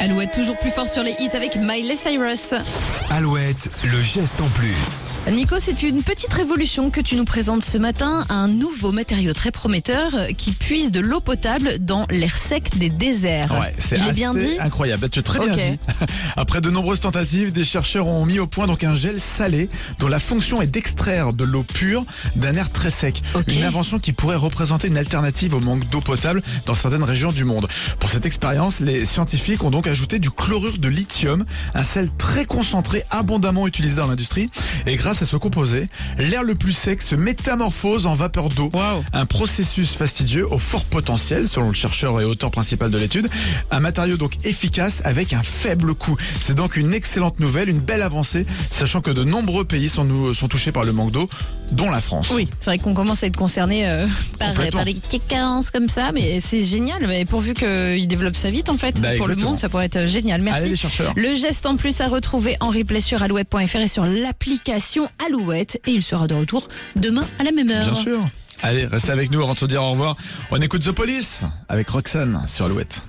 Alouette toujours plus fort sur les hits avec Miley Cyrus. Alouette, le geste en plus. Nico, c'est une petite révolution que tu nous présentes ce matin, un nouveau matériau très prometteur qui puise de l'eau potable dans l'air sec des déserts. Ouais, c'est bien dit incroyable. Tu as très bien dit. Après de nombreuses tentatives, des chercheurs ont mis au point donc un gel salé dont la fonction est d'extraire de l'eau pure d'un air très sec. Une invention qui pourrait représenter une alternative au manque d'eau potable dans certaines régions du monde. Pour cette expérience, les scientifiques ont donc ajouté du chlorure de lithium, un sel très concentré abondamment utilisé dans l'industrie. Et grâce à ce composé, l'air le plus sec se métamorphose en vapeur d'eau. Un processus fastidieux au fort potentiel, selon le chercheur et auteur principal de l'étude. Un matériau donc efficace avec un faible coût. C'est donc une excellente nouvelle, une belle avancée, sachant que de nombreux pays sont, touchés par le manque d'eau, dont la France. Oui, c'est vrai qu'on commence à être concerné euh, par, des petites carences comme ça, mais c'est génial. Mais pourvu qu'il développe ça vite, en fait, Bah, pour le monde, ça pourrait être génial. Merci. Allez les chercheurs. Le geste en plus à retrouver en replay sur alouette.fr et sur l'application Alouette. Et il sera de retour demain à la même heure. Bien sûr. Allez, restez avec nous avant de se dire au revoir. On écoute The Police avec Roxane sur Alouette.